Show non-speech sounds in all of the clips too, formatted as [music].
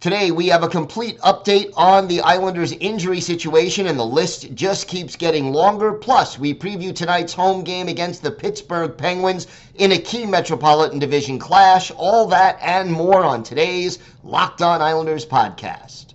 Today, we have a complete update on the Islanders' injury situation, and the list just keeps getting longer. Plus, we preview tonight's home game against the Pittsburgh Penguins in a key Metropolitan Division clash. All that and more on today's Locked On Islanders podcast.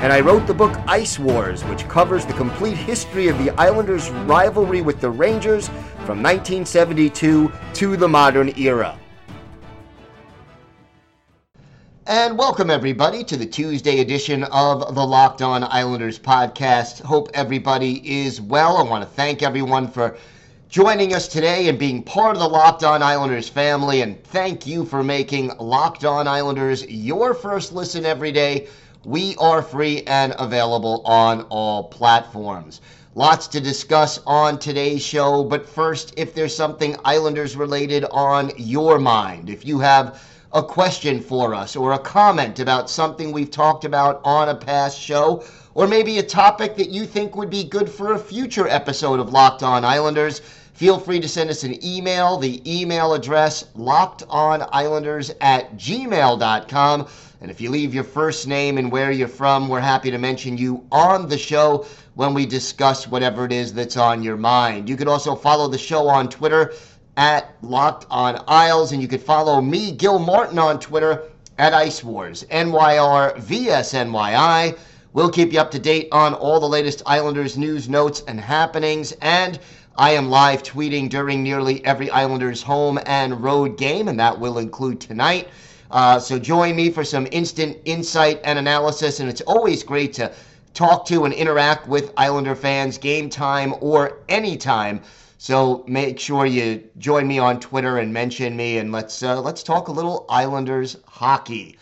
and I wrote the book Ice Wars, which covers the complete history of the Islanders' rivalry with the Rangers from 1972 to the modern era. And welcome, everybody, to the Tuesday edition of the Locked On Islanders podcast. Hope everybody is well. I want to thank everyone for joining us today and being part of the Locked On Islanders family. And thank you for making Locked On Islanders your first listen every day we are free and available on all platforms. Lots to discuss on today's show, but first, if there's something Islanders related on your mind, if you have a question for us or a comment about something we've talked about on a past show, or maybe a topic that you think would be good for a future episode of Locked On Islanders, feel free to send us an email. The email address lockedonislanders at gmail.com. And if you leave your first name and where you're from, we're happy to mention you on the show when we discuss whatever it is that's on your mind. You could also follow the show on Twitter at Locked on Isles, and you could follow me, Gil Martin, on Twitter at Ice Wars, NYR VSNYI. We'll keep you up to date on all the latest Islanders news, notes, and happenings. And I am live tweeting during nearly every Islanders home and road game, and that will include tonight. Uh, so join me for some instant insight and analysis, and it's always great to talk to and interact with Islander fans, game time or anytime. So make sure you join me on Twitter and mention me, and let's uh, let's talk a little Islanders hockey.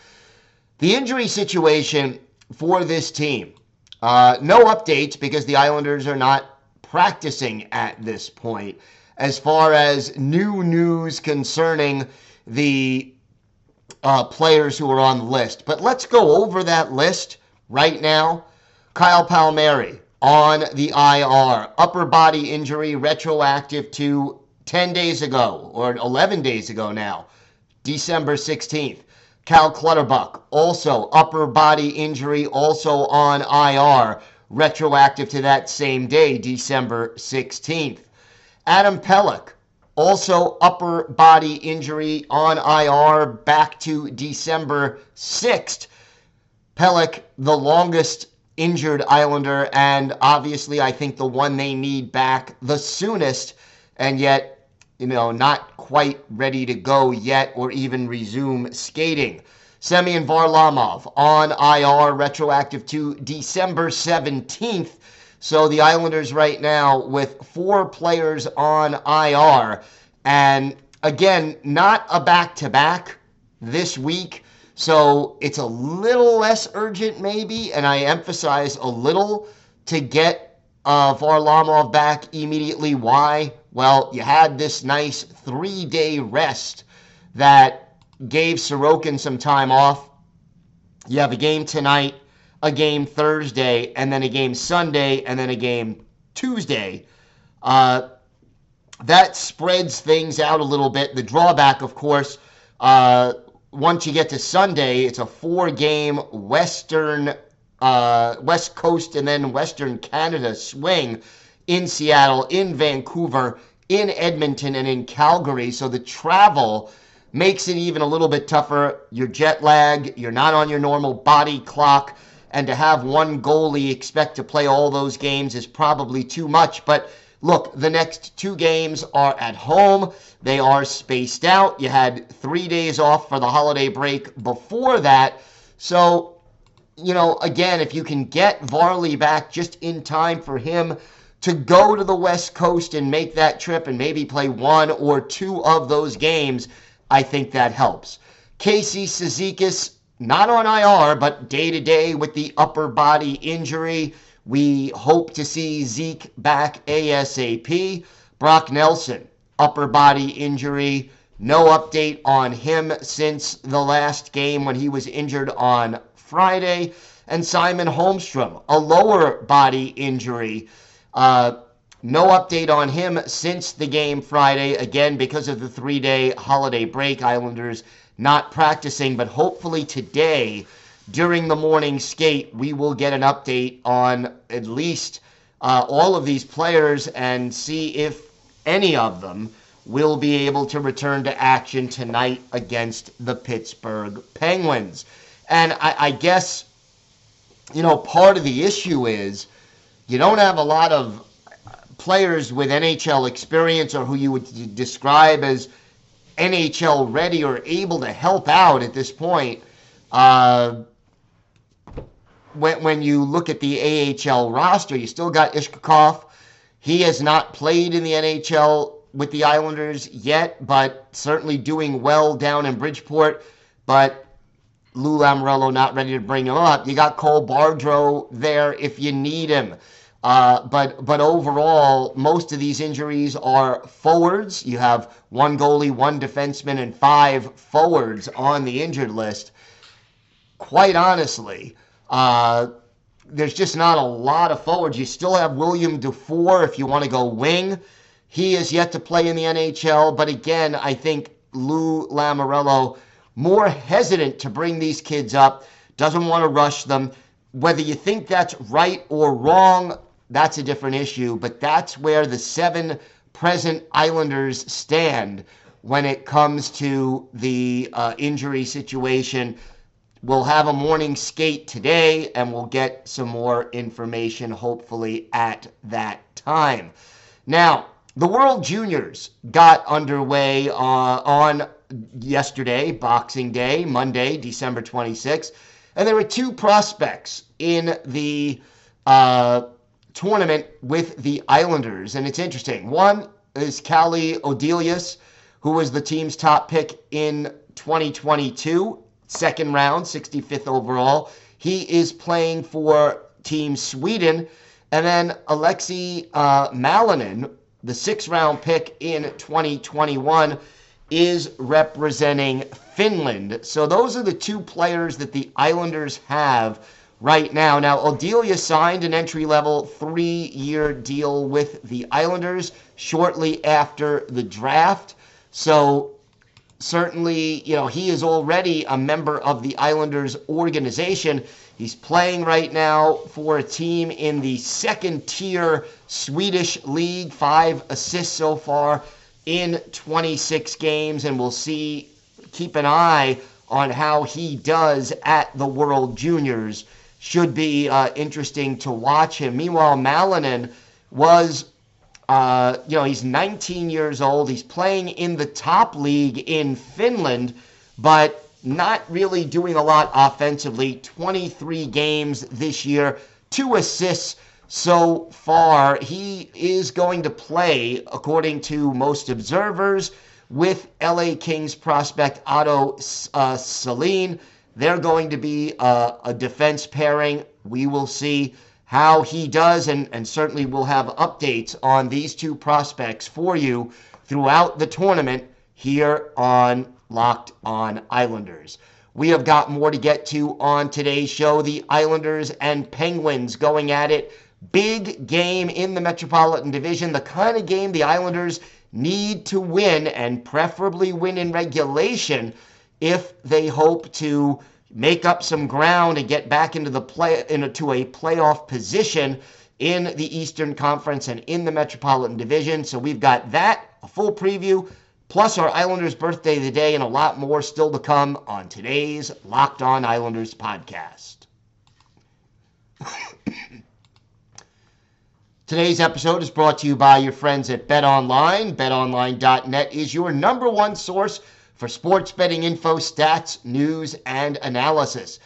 The injury situation for this team. Uh, no updates because the Islanders are not practicing at this point. As far as new news concerning the uh, players who are on the list. But let's go over that list right now. Kyle Palmieri on the IR, upper body injury retroactive to 10 days ago or 11 days ago now, December 16th. Cal Clutterbuck, also upper body injury, also on IR, retroactive to that same day, December 16th. Adam Pelech, also, upper body injury on IR back to December 6th. Pelech, the longest injured Islander, and obviously, I think the one they need back the soonest, and yet, you know, not quite ready to go yet or even resume skating. Semyon Varlamov on IR, retroactive to December 17th. So the Islanders right now with four players on IR. And again, not a back to back this week. So it's a little less urgent, maybe. And I emphasize a little to get uh, Varlamov back immediately. Why? Well, you had this nice three day rest that gave Sorokin some time off. You have a game tonight a game Thursday, and then a game Sunday, and then a game Tuesday. Uh, that spreads things out a little bit. The drawback, of course, uh, once you get to Sunday, it's a four-game Western, uh, West Coast, and then Western Canada swing in Seattle, in Vancouver, in Edmonton, and in Calgary. So the travel makes it even a little bit tougher. You're jet lag. You're not on your normal body clock and to have one goalie expect to play all those games is probably too much. But look, the next two games are at home. They are spaced out. You had three days off for the holiday break before that. So, you know, again, if you can get Varley back just in time for him to go to the West Coast and make that trip and maybe play one or two of those games, I think that helps. Casey Cizikas, not on IR, but day to day with the upper body injury. We hope to see Zeke back ASAP. Brock Nelson, upper body injury. No update on him since the last game when he was injured on Friday. And Simon Holmstrom, a lower body injury. Uh, no update on him since the game Friday, again, because of the three day holiday break. Islanders not practicing, but hopefully today during the morning skate, we will get an update on at least uh, all of these players and see if any of them will be able to return to action tonight against the Pittsburgh Penguins. And I, I guess, you know, part of the issue is you don't have a lot of players with NHL experience or who you would describe as NHL ready or able to help out at this point. Uh, when, when you look at the AHL roster, you still got Iskhakov. He has not played in the NHL with the Islanders yet, but certainly doing well down in Bridgeport. But Lou Lamoriello not ready to bring him up. You got Cole Bardreau there if you need him. Uh, but but overall, most of these injuries are forwards. You have one goalie, one defenseman, and five forwards on the injured list. Quite honestly, uh, there's just not a lot of forwards. You still have William Dufour if you want to go wing. He is yet to play in the NHL, but again, I think Lou Lamoriello more hesitant to bring these kids up, doesn't want to rush them. Whether you think that's right or wrong, that's a different issue, but that's where the seven present Islanders stand when it comes to the uh, injury situation. We'll have a morning skate today and we'll get some more information hopefully at that time. Now, the World Juniors got underway uh, on yesterday, Boxing Day, Monday, December 26th, and there were two prospects in the uh, tournament with the Islanders, and it's interesting. One is Calle Odelius, who was the team's top pick in 2022 second round, 65th overall. He is playing for Team Sweden. And then Alexei uh, Malinin, the sixth round pick in 2021, is representing Finland. So those are the two players that the Islanders have right now. Now, Odelius signed an entry level three year deal with the Islanders shortly after the draft. So certainly, you know, he is already a member of the Islanders organization. He's playing right now for a team in the second tier Swedish league, five assists so far in 26 games, and we'll see, keep an eye on how he does at the World Juniors. Should be uh, interesting to watch him. Meanwhile, Malinin was uh, you know, he's 19 years old. He's playing in the top league in Finland, but not really doing a lot offensively. 23 games this year, two assists so far. He is going to play, according to most observers, with LA Kings prospect Otto uh, Salin. They're going to be uh, a defense pairing. We will see how he does, and, and certainly we'll have updates on these two prospects for you throughout the tournament here on Locked On Islanders. We have got more to get to on today's show. The Islanders and Penguins going at it. Big game in the Metropolitan Division, the kind of game the Islanders need to win and preferably win in regulation if they hope to make up some ground and get back into the play into a playoff position in the Eastern Conference and in the Metropolitan Division. So we've got that, a full preview, plus our Islanders birthday of the day, and a lot more still to come on today's Locked On Islanders podcast. [coughs] Today's episode is brought to you by your friends at BetOnline. BetOnline.net is your number one source for sports betting info, stats, news, and analysis.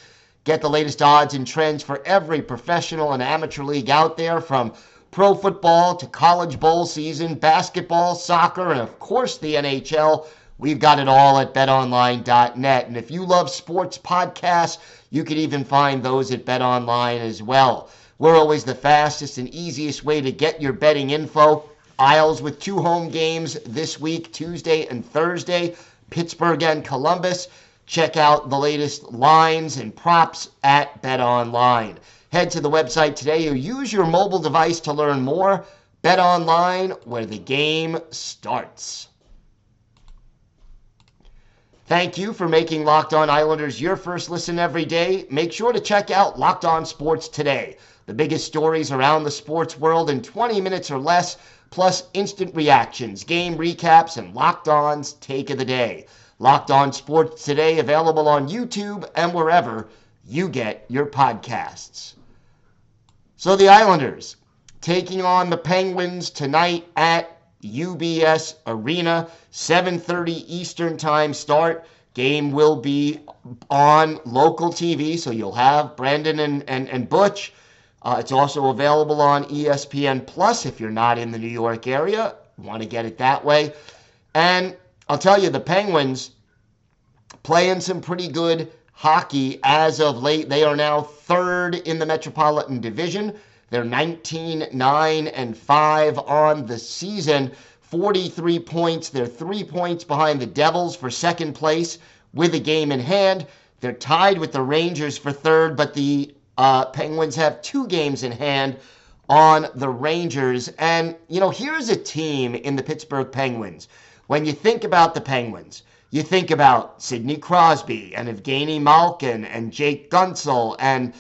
Get the latest odds and trends for every professional and amateur league out there from pro football to college bowl season, basketball, soccer, and of course the NHL. We've got it all at betonline.net. And if you love sports podcasts, you can even find those at betonline as well. We're always the fastest and easiest way to get your betting info. Isles with two home games this week, Tuesday and Thursday, Pittsburgh and Columbus. Check out the latest lines and props at BetOnline. Head to the website today or use your mobile device to learn more. BetOnline, where the game starts. Thank you for making Locked On Islanders your first listen every day. Make sure to check out Locked On Sports today. The biggest stories around the sports world in 20 minutes or less, plus instant reactions, game recaps, and Locked On's take of the day. Locked On Sports today available on YouTube and wherever you get your podcasts. So the Islanders taking on the Penguins tonight at UBS Arena, 7:30 Eastern Time start. Game will be on local TV, so you'll have Brendan and, and, and Butch uh, it's also available on ESPN Plus if you're not in the New York area. Want to get it that way. And I'll tell you, the Penguins playing some pretty good hockey as of late. They are now third in the Metropolitan Division. They're 19 9 and 5 on the season. 43 points. They're three points behind the Devils for second place with a game in hand. They're tied with the Rangers for third, but the uh, Penguins have two games in hand on the Rangers. And, you know, here's a team in the Pittsburgh Penguins. When you think about the Penguins, you think about Sidney Crosby and Evgeny Malkin and Jake Guentzel and,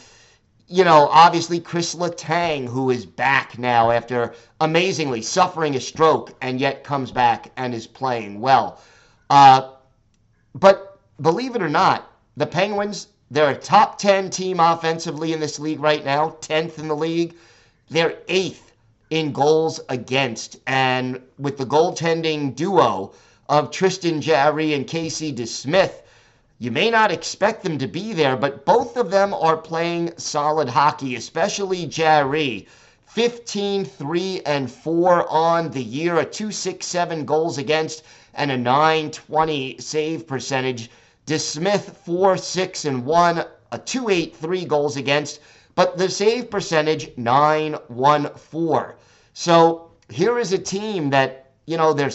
you know, obviously Chris Letang, who is back now after amazingly suffering a stroke and yet comes back and is playing well. Uh, but believe it or not, the Penguins, they're a top 10 team offensively in this league right now, 10th in the league. They're eighth in goals against. And with the goaltending duo of Tristan Jarry and Casey DeSmith, you may not expect them to be there, but both of them are playing solid hockey, especially Jarry. 15, 3, and 4 on the year, a 267 goals against, and a 920 save percentage. DeSmith, 4 6 and 1, a 283 goals against, but the save percentage 914. So here is a team that, you know, they're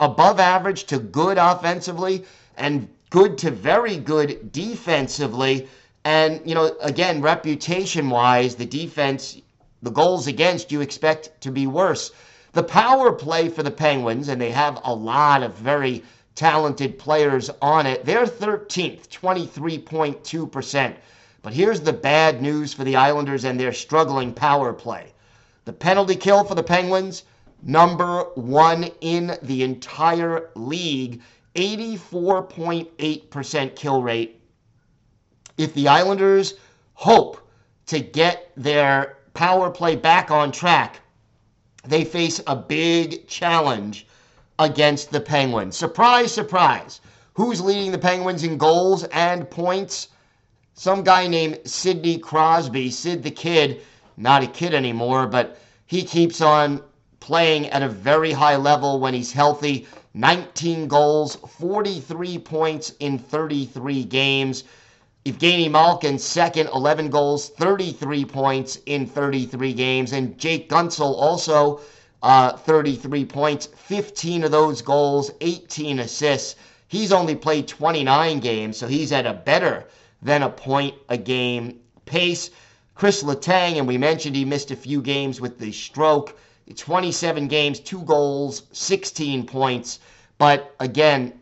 above average to good offensively and good to very good defensively. And, you know, again, reputation wise, the defense, the goals against, you expect to be worse. The power play for the Penguins, and they have a lot of very talented players on it. They're 13th, 23.2%. But here's the bad news for the Islanders and their struggling power play. The penalty kill for the Penguins, number one in the entire league, 84.8% kill rate. If the Islanders hope to get their power play back on track, they face a big challenge against the Penguins. Surprise, surprise. Who's leading the Penguins in goals and points? Some guy named Sidney Crosby. Sid the Kid, not a kid anymore, but he keeps on playing at a very high level when he's healthy. 19 goals, 43 points in 33 games. Evgeny Malkin, second, 11 goals, 33 points in 33 games. And Jake Guentzel also uh, 33 points, 15 of those goals, 18 assists. He's only played 29 games, so he's at a better than a point a game pace. Chris Letang, and we mentioned he missed a few games with the stroke. 27 games, two goals, 16 points. But again,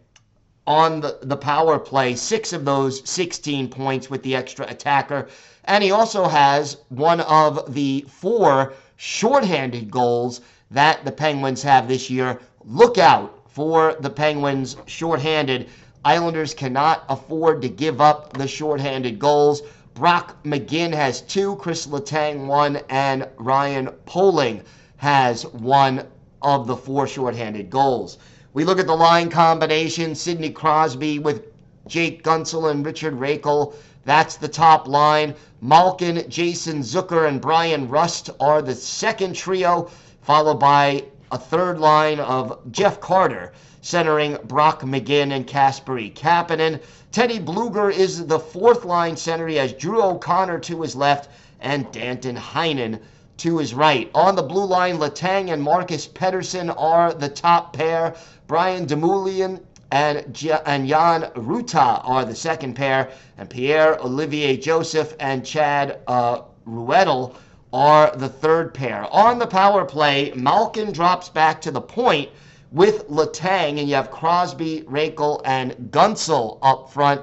on the, the power play, six of those 16 points with the extra attacker. And he also has one of the four shorthanded goals that the Penguins have this year. Look out for the Penguins shorthanded. Islanders cannot afford to give up the shorthanded goals. Brock McGinn has two, Chris Letang one, and Ryan Poehling has one of the four shorthanded goals. We look at the line combination Sidney Crosby with Jake Guentzel and Rickard Rakell. That's the top line. Malkin, Jason Zucker, and Bryan Rust are the second trio, followed by a third line of Jeff Carter centering Brock McGinn and Kasperi Kapanen. Teddy Blueger is the fourth line center. He has Drew O'Connor to his left and Danton Heinen to his right. On the blue line, Letang and Marcus Pettersson are the top pair. Brian Dumoulin and, and Jan Rutta are the second pair. And Pierre Olivier Joseph and Chad uh, Ruhwedel are the third pair. On the power play, Malkin drops back to the point with Letang, and you have Crosby, Rakell, and Guentzel up front.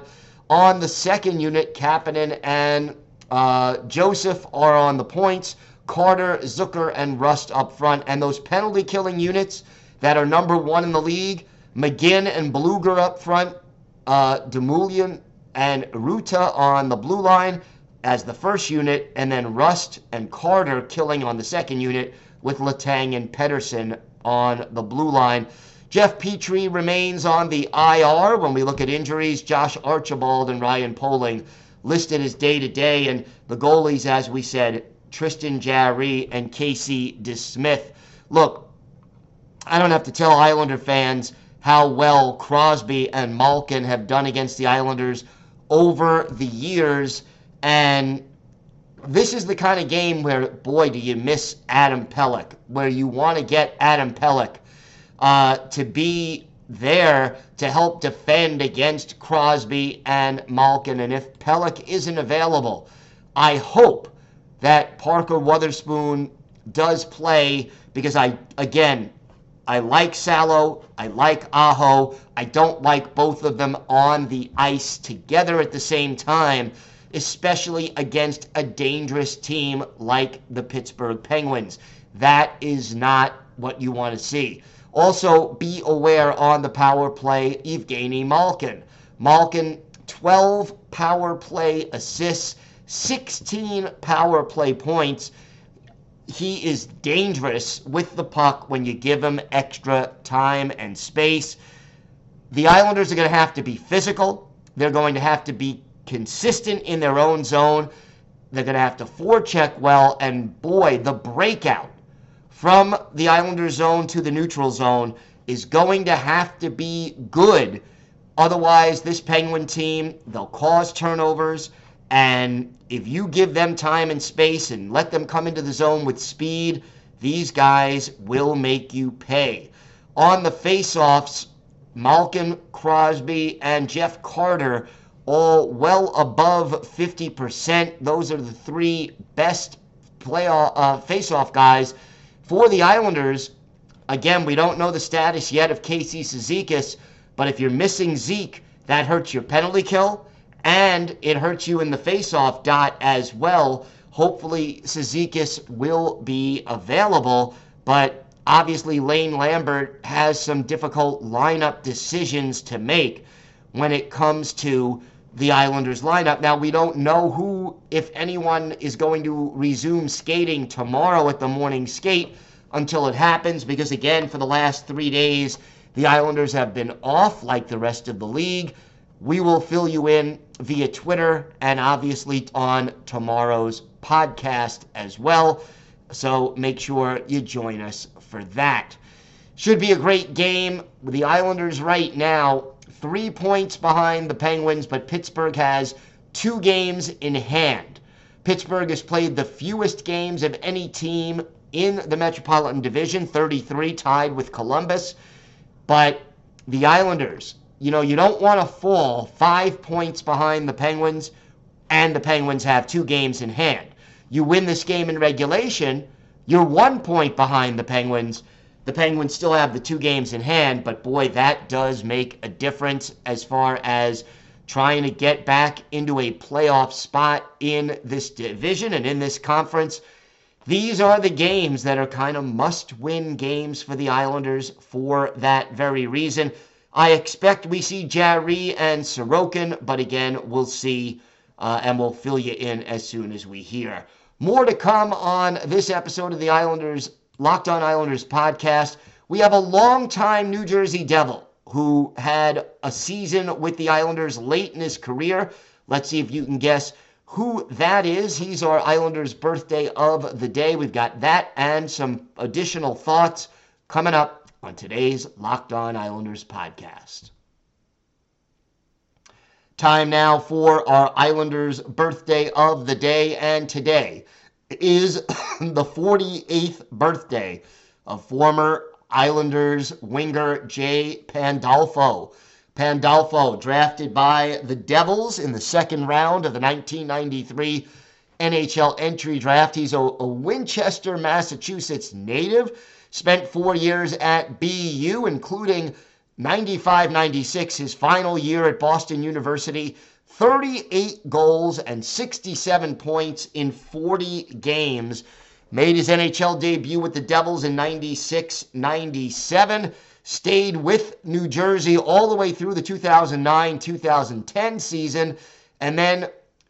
On the second unit, Kapanen and uh, Joseph are on the points. Carter, Zucker, and Rust up front. And those penalty killing units that are number one in the league, McGinn and Blueger up front, uh, and Rutta on the blue line as the first unit, and then Rust and Carter killing on the second unit with Letang and Pettersson on the blue line. Jeff Petry remains on the IR when we look at injuries. Josh Archibald and Ryan Poehling listed as day to day, and the goalies, as we said, Tristan Jarry and Casey DeSmith. Look, I don't have to tell Islander fans how well Crosby and Malkin have done against the Islanders over the years. And this is the kind of game where, boy, do you miss Adam Pelech, where you want to get Adam Pelech uh, to be there to help defend against Crosby and Malkin. And if Pelech isn't available, I hope that Parker Wotherspoon does play because I, again, I like Salo. I like Aho. I don't like both of them on the ice together at the same time, especially against a dangerous team like the Pittsburgh Penguins. That is not what you want to see. Also, be aware on the power play, Evgeny Malkin. Malkin, 12 power play assists, 16 power play points he is dangerous with the puck when you give him extra time and space. The Islanders are going to have to be physical. They're going to have to be consistent in their own zone. They're going to have to forecheck well. And boy, the breakout from the Islander zone to the neutral zone is going to have to be good. Otherwise, this Penguin team, they'll cause turnovers. And if you give them time and space and let them come into the zone with speed, these guys will make you pay. On the faceoffs, Malkin, Crosby, and Jeff Carter all well above 50%. Those are the three best playoff uh, faceoff guys for the Islanders. Again, we don't know the status yet of Casey Cizikas, but if you're missing Zeke, that hurts your penalty kill and it hurts you in the faceoff dot as well. Hopefully, Cizikas will be available, but obviously, Lane Lambert has some difficult lineup decisions to make when it comes to the Islanders lineup. Now, we don't know who, if anyone, is going to resume skating tomorrow at the morning skate until it happens, because again, for the last three days, the Islanders have been off like the rest of the league. We will fill you in via Twitter and obviously on tomorrow's podcast as well. So make sure you join us for that. Should be a great game. With the Islanders right now, three points behind the Penguins, but Pittsburgh has two games in hand. Pittsburgh has played the fewest games of any team in the Metropolitan Division, 33, tied with Columbus. But the Islanders you know, you don't want to fall five points behind the Penguins, and the Penguins have two games in hand. You win this game in regulation, you're one point behind the Penguins. The Penguins still have the two games in hand, but boy, that does make a difference as far as trying to get back into a playoff spot in this division and in this conference. These are the games that are kind of must win games for the Islanders for that very reason. I expect we see Jarry and Sorokin, but again, we'll see uh, and we'll fill you in as soon as we hear. More to come on this episode of the Islanders Locked On Islanders podcast. We have a longtime New Jersey Devil who had a season with the Islanders late in his career. Let's see if you can guess who that is. He's our Islanders birthday of the day. We've got that and some additional thoughts coming up on today's Locked On Islanders podcast. Time now for our Islanders birthday of the day, and today is [coughs] the 48th birthday of former Islanders winger Jay Pandolfo. Pandolfo, drafted by the Devils in the second round of the 1993 NHL entry draft. He's a, a Winchester, Massachusetts native. Spent four years at BU, including 95 96, his final year at Boston University. 38 goals and 67 points in 40 games. Made his NHL debut with the Devils in 96 97. Stayed with New Jersey all the way through the 2009 2010 season. And then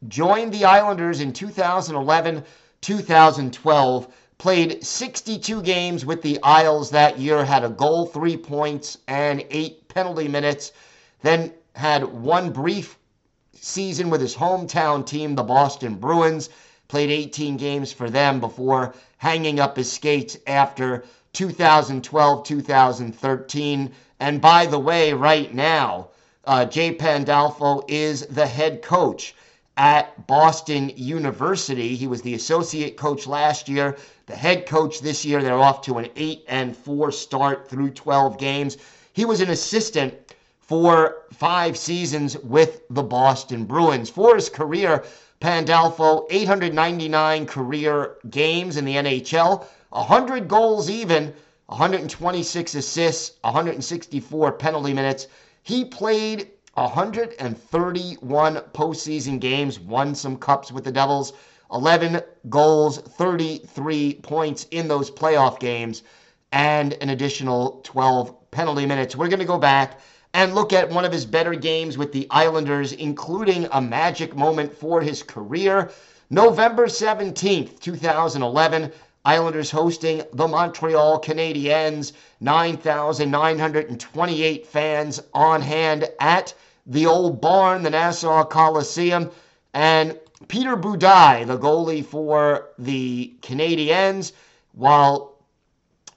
joined the Islanders in 2011 2012. Played 62 games with the Isles that year, had a goal, three points, and eight penalty minutes. Then had one brief season with his hometown team, the Boston Bruins. Played 18 games for them before hanging up his skates after 2012 2013. And by the way, right now, uh, Jay Pandolfo is the head coach at Boston University. He was the associate coach last year, the head coach this year. They're off to an 8 and 4 start through 12 games. He was an assistant for five seasons with the Boston Bruins. For his career, Pandolfo, 899 career games in the NHL, 100 goals even, 126 assists, 164 penalty minutes. He played 131 postseason games, won some cups with the Devils, 11 goals, 33 points in those playoff games, and an additional 12 penalty minutes. We're going to go back and look at one of his better games with the Islanders, including a magic moment for his career. November 17th, 2011, Islanders hosting the Montreal Canadiens. 9,928 fans on hand at the old barn, the Nassau Coliseum. And Peter Budaj, the goalie for the Canadiens, while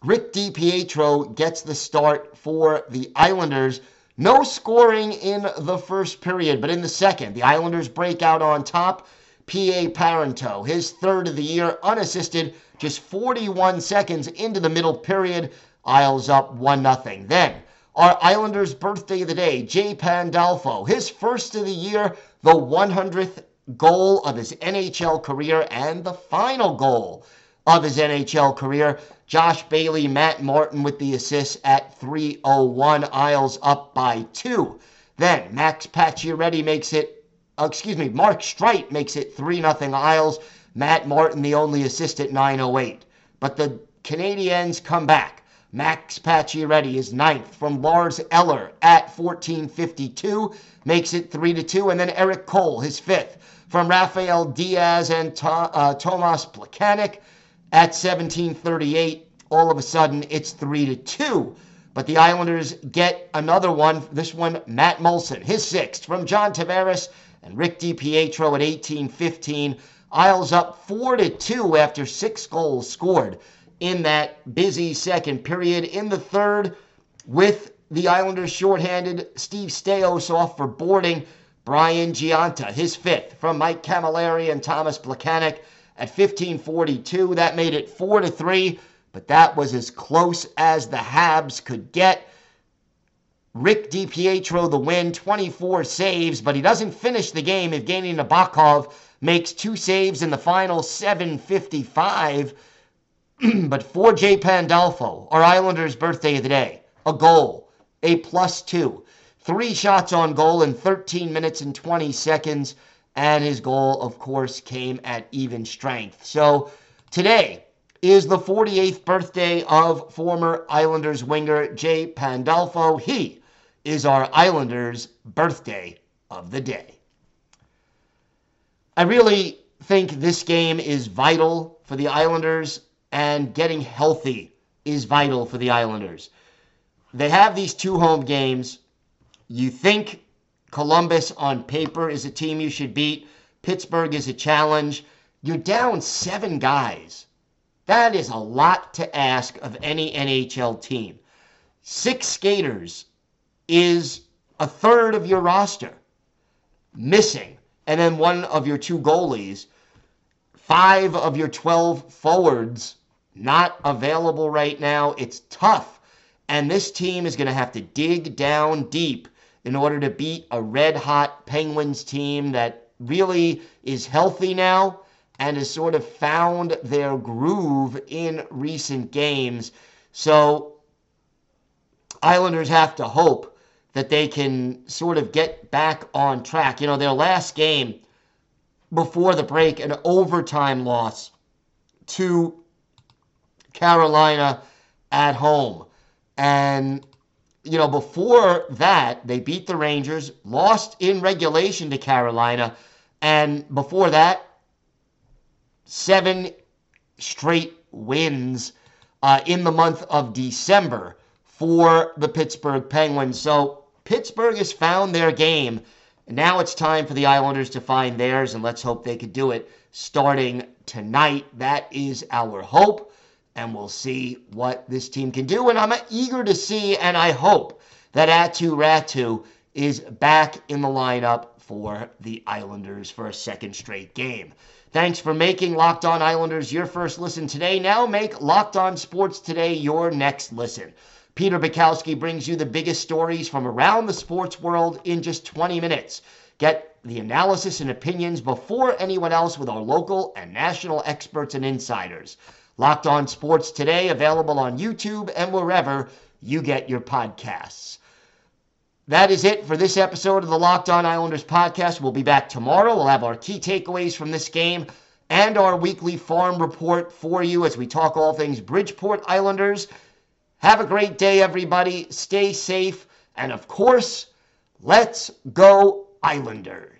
Rick DiPietro gets the start for the Islanders. No scoring in the first period, but in the second, the Islanders break out on top. P.A. Parenteau, his third of the year, unassisted, just 41 seconds into the middle period. Isles up 1 0. Then, our Islanders' birthday of the day, Jay Pandolfo, his first of the year, the 100th goal of his NHL career, and the final goal of his NHL career. Josh Bailey, Matt Martin with the assist at 301. Isles up by two. Then Max Pacioretty makes it, uh, excuse me, Mark Streit makes it 3 0 Isles. Matt Martin, the only assist at 908. But the Canadiens come back. Max Pacioretty is ninth from Lars Eller at 1452, makes it 3 to 2. And then Erik Cole, his fifth from Raphael Diaz and uh, Tomas Plekanec at 1738. All of a sudden, it's 3 to 2. But the Islanders get another one. This one, Matt Moulson, his sixth from John Tavares and Rick DiPietro at 1815. Isles up 4 to 2 after six goals scored in that busy second period. In the third, with the Islanders shorthanded, Steve Staios off for boarding. Brian Gionta, his fifth from Mike Cammalleri and Tomas Plekanec at 1542. That made it 4 to 3, but that was as close as the Habs could get. Rick DiPietro the win, 24 saves, but he doesn't finish the game. Evgeny Nabokov makes two saves in the final 755. [clears throat] but for Jay Pandolfo, our Islanders' birthday of the day, a goal, a plus two, three shots on goal in 13 minutes and 20 seconds and his goal, of course, came at even strength. So today is the 48th birthday of former Islanders winger Jay Pandolfo. He is our Islanders' birthday of the day. I really think this game is vital for the Islanders, and getting healthy is vital for the Islanders. They have these two home games. You think Columbus on paper is a team you should beat, Pittsburgh is a challenge. You're down seven guys. That is a lot to ask of any NHL team. Six skaters is a third of your roster missing, and then one of your two goalies, five of your 12 forwards not available right now. It's tough. And this team is going to have to dig down deep in order to beat a red hot Penguins team that really is healthy now and has sort of found their groove in recent games. So, Islanders have to hope that they can sort of get back on track. You know, their last game before the break, an overtime loss to Carolina at home. And, you know, before that, they beat the Rangers, lost in regulation to Carolina. And before that, seven straight wins uh, in the month of December for the Pittsburgh Penguins. So Pittsburgh has found their game. Now it's time for the Islanders to find theirs, and let's hope they could do it starting tonight. That is our hope, and we'll see what this team can do. And I'm eager to see, and I hope that Aatu Räty is back in the lineup for the Islanders for a second straight game. Thanks for making Locked On Islanders your first listen today. Now make Locked On Sports Today your next listen. Peter Bukowski brings you the biggest stories from around the sports world in just 20 minutes. Get the analysis and opinions before anyone else with our local and national experts and insiders. Locked On Sports Today, available on YouTube and wherever you get your podcasts. That is it for this episode of the Locked On Islanders podcast. We'll be back tomorrow. We'll have our key takeaways from this game and our weekly farm report for you as we talk all things Bridgeport Islanders. Have a great day, everybody. Stay safe. And of course, let's go, Islanders.